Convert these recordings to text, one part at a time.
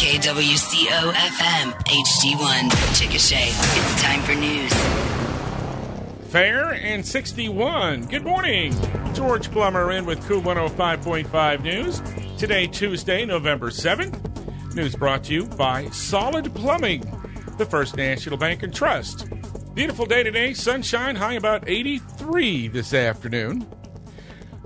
KWCO FM HD1 Chickasha. It's time for news. Fair and 61. Good morning. George Plummer in with KOOL 105.5 News. Today, Tuesday, November 7th. News brought to you by Solid Plumbing, the First National Bank and Trust. Beautiful day today, sunshine, high about 83 this afternoon.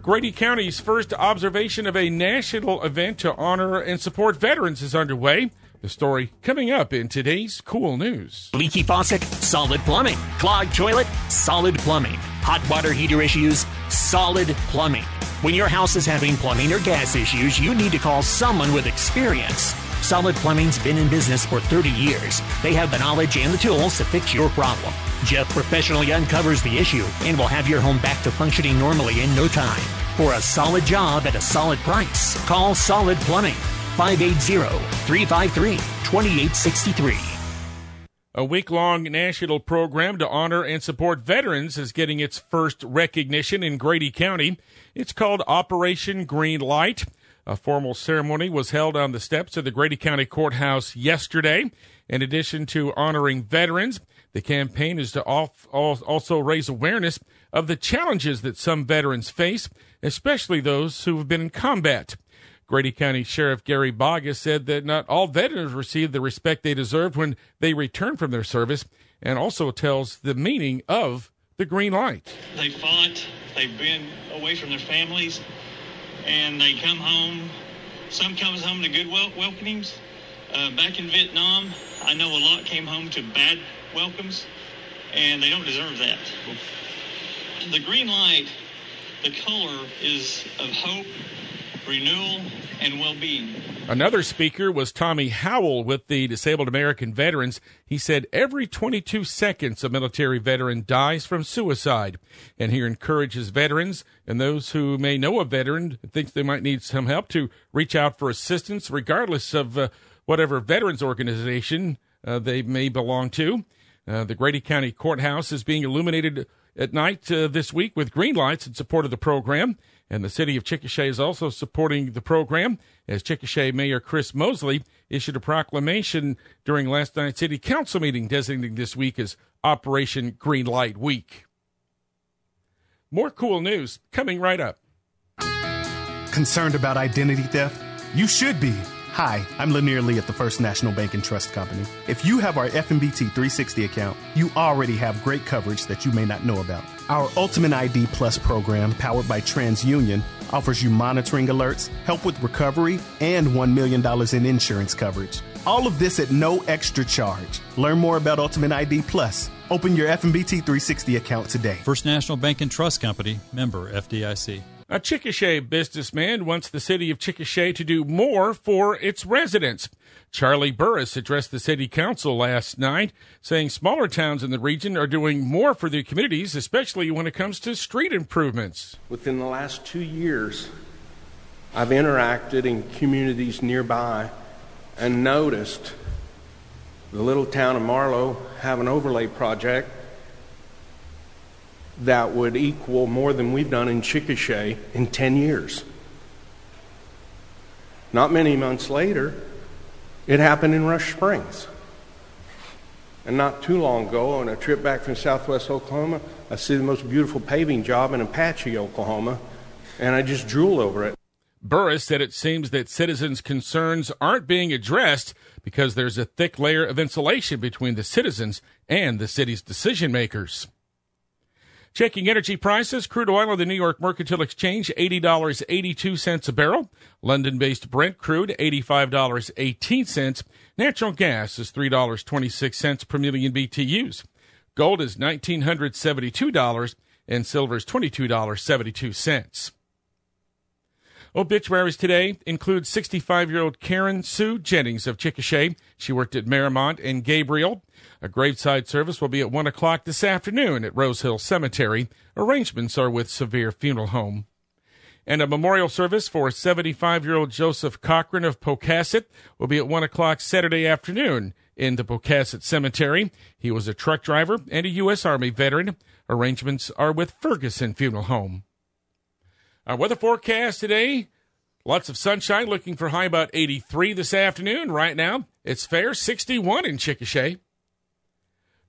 Grady County's first observation of a national event to honor and support veterans is underway. The story coming up in today's KOOL News. Leaky faucet, solid plumbing. Clogged toilet, solid plumbing. Hot water heater issues, solid plumbing. When your house is having plumbing or gas issues, you need to call someone with experience. Solid Plumbing's been in business for 30 years. They have the knowledge and the tools to fix your problem. Jeff professionally uncovers the issue and will have your home back to functioning normally in no time. For a solid job at a solid price, call Solid Plumbing 580-353-2863. A week long national program to honor and support veterans is getting its first recognition in Grady County. It's called Operation Green Light. A formal ceremony was held on the steps of the Grady County Courthouse yesterday. In addition to honoring veterans, the campaign is to also raise awareness of the challenges that some veterans face, especially those who have been in combat. Grady County Sheriff Gary Boggess said that not all veterans receive the respect they deserved when they return from their service, and also tells the meaning of the green light. They fought, they've been away from their families, and they come home. Some comes home to good wel- welcomings. Uh, back in Vietnam, I know a lot came home to bad welcomes, and they don't deserve that. The green light, the color is of hope renewal, and well being. Another speaker was Tommy Howell with the Disabled American Veterans. He said every 22 seconds a military veteran dies from suicide. And he encourages veterans and those who may know a veteran thinks they might need some help to reach out for assistance, regardless of uh, whatever veterans organization uh, they may belong to. Uh, the Grady County Courthouse is being illuminated at night uh, this week with green lights in support of the program. And the city of Chickasha is also supporting the program as Chickasha Mayor Chris Mosley issued a proclamation during last night's city council meeting designating this week as Operation Green Light Week. More KOOL news coming right up. Concerned about identity theft? You should be. Hi, I'm Lanier Lee at the First National Bank and Trust Company. If you have our FNBT 360 account, you already have great coverage that you may not know about. Our Ultimate ID Plus program, powered by TransUnion, offers you monitoring alerts, help with recovery, and $1 million in insurance coverage. All of this at no extra charge. Learn more about Ultimate ID Plus. Open your FNBT 360 account today. First National Bank and Trust Company, member FDIC. A Chickasha businessman wants the city of Chickasha to do more for its residents. Charlie Burris addressed the city council last night, saying smaller towns in the region are doing more for their communities, especially when it comes to street improvements. Within the last two years, I've interacted in communities nearby and noticed the little town of Marlow have an overlay project that would equal more than we've done in Chickasha in 10 years. Not many months later, it happened in Rush Springs. And not too long ago, on a trip back from southwest Oklahoma, I see the most beautiful paving job in Apache, Oklahoma, and I just drool over it. Burris said it seems that citizens' concerns aren't being addressed because there's a thick layer of insulation between the citizens and the city's decision makers. Checking energy prices, crude oil on the New York Mercantile Exchange, $80.82 a barrel. London based Brent crude, $85.18. Natural gas is $3.26 per million BTUs. Gold is $1,972 and silver is $22.72. Obituaries today include 65 year old Karen Sue Jennings of Chickasha. She worked at Marymount and Gabriel. A graveside service will be at 1 o'clock this afternoon at Rose Hill Cemetery. Arrangements are with Severe Funeral Home. And a memorial service for 75 year old Joseph Cochran of Pocasset will be at 1 o'clock Saturday afternoon in the Pocasset Cemetery. He was a truck driver and a U.S. Army veteran. Arrangements are with Ferguson Funeral Home. Our weather forecast today Lots of sunshine, looking for high about 83 this afternoon. Right now, it's fair 61 in Chickasha.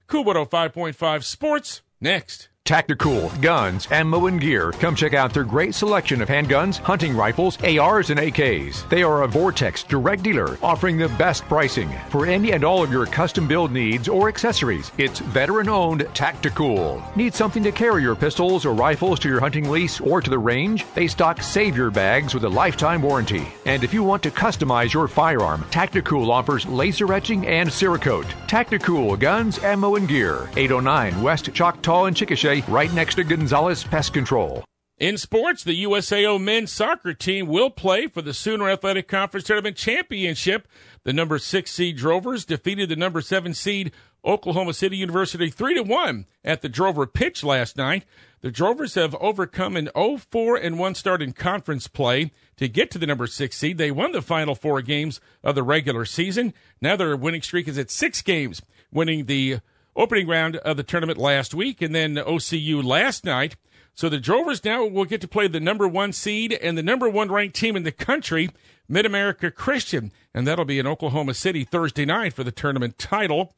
KOOL 105.5 Sports next. Tactical Guns, Ammo and Gear. Come check out their great selection of handguns, hunting rifles, ARs, and AKs. They are a Vortex direct dealer offering the best pricing for any and all of your custom build needs or accessories. It's veteran owned Tactical. Need something to carry your pistols or rifles to your hunting lease or to the range? They stock Savior bags with a lifetime warranty. And if you want to customize your firearm, Tactical offers laser etching and Cerakote. Tactical Guns, Ammo and Gear. 809 West Choctaw and Chickasha right next to Gonzalez Pest Control. In sports, the USAO men's soccer team will play for the Sooner Athletic Conference Tournament Championship. The number six seed Drovers defeated the number seven seed Oklahoma City University 3 to 1 at the Drover pitch last night. The Drovers have overcome an 0-4 and 1 start in conference play to get to the number 6 seed. They won the final 4 games of the regular season. Now their winning streak is at 6 games, winning the opening round of the tournament last week and then OCU last night. So the Drovers now will get to play the number one seed and the number one ranked team in the country, Mid America Christian. And that'll be in Oklahoma City Thursday night for the tournament title.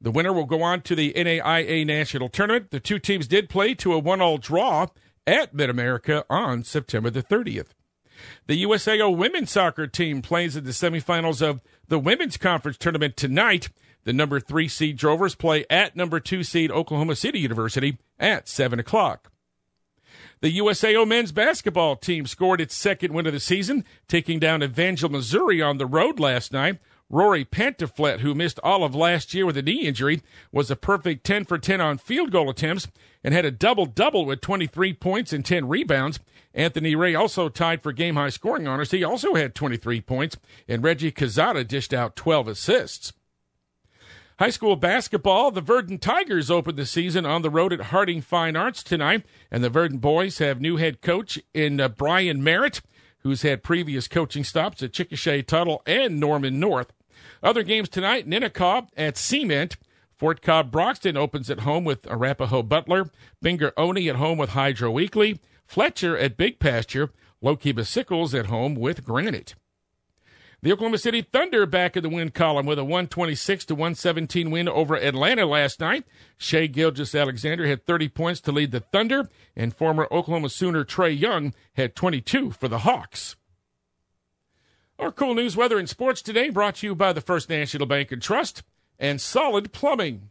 The winner will go on to the NAIA National Tournament. The two teams did play to a one all draw at Mid America on September the 30th. The USAO women's soccer team plays in the semifinals of the Women's Conference Tournament tonight. The number three seed Drovers play at number two seed Oklahoma City University at 7 o'clock. The USAO men's basketball team scored its second win of the season, taking down Evangel, Missouri on the road last night. Rory Pantaflet, who missed all of last year with a knee injury, was a perfect 10 for 10 on field goal attempts and had a double double with 23 points and 10 rebounds. Anthony Ray also tied for game high scoring honors. He also had 23 points, and Reggie Cazada dished out 12 assists. High school basketball, the Verden Tigers open the season on the road at Harding Fine Arts tonight, and the Verden boys have new head coach in uh, Brian Merritt, who's had previous coaching stops at Chickasha Tuttle and Norman North. Other games tonight, Ninnekah at Cement. Fort Cobb Broxton opens at home with Arapaho Butler. Binger Oney at home with Hydro Eakly. Fletcher at Big Pasture. Lookeba Sickles at home with Granite. The Oklahoma City Thunder back in the win column with a 126 to 117 win over Atlanta last night. Shai Gilgeous-Alexander had 30 points to lead the Thunder, and former Oklahoma Sooner Trae Young had 22 for the Hawks. Our KOOL news, weather, and sports today brought to you by the First National Bank and Trust and Solid Plumbing.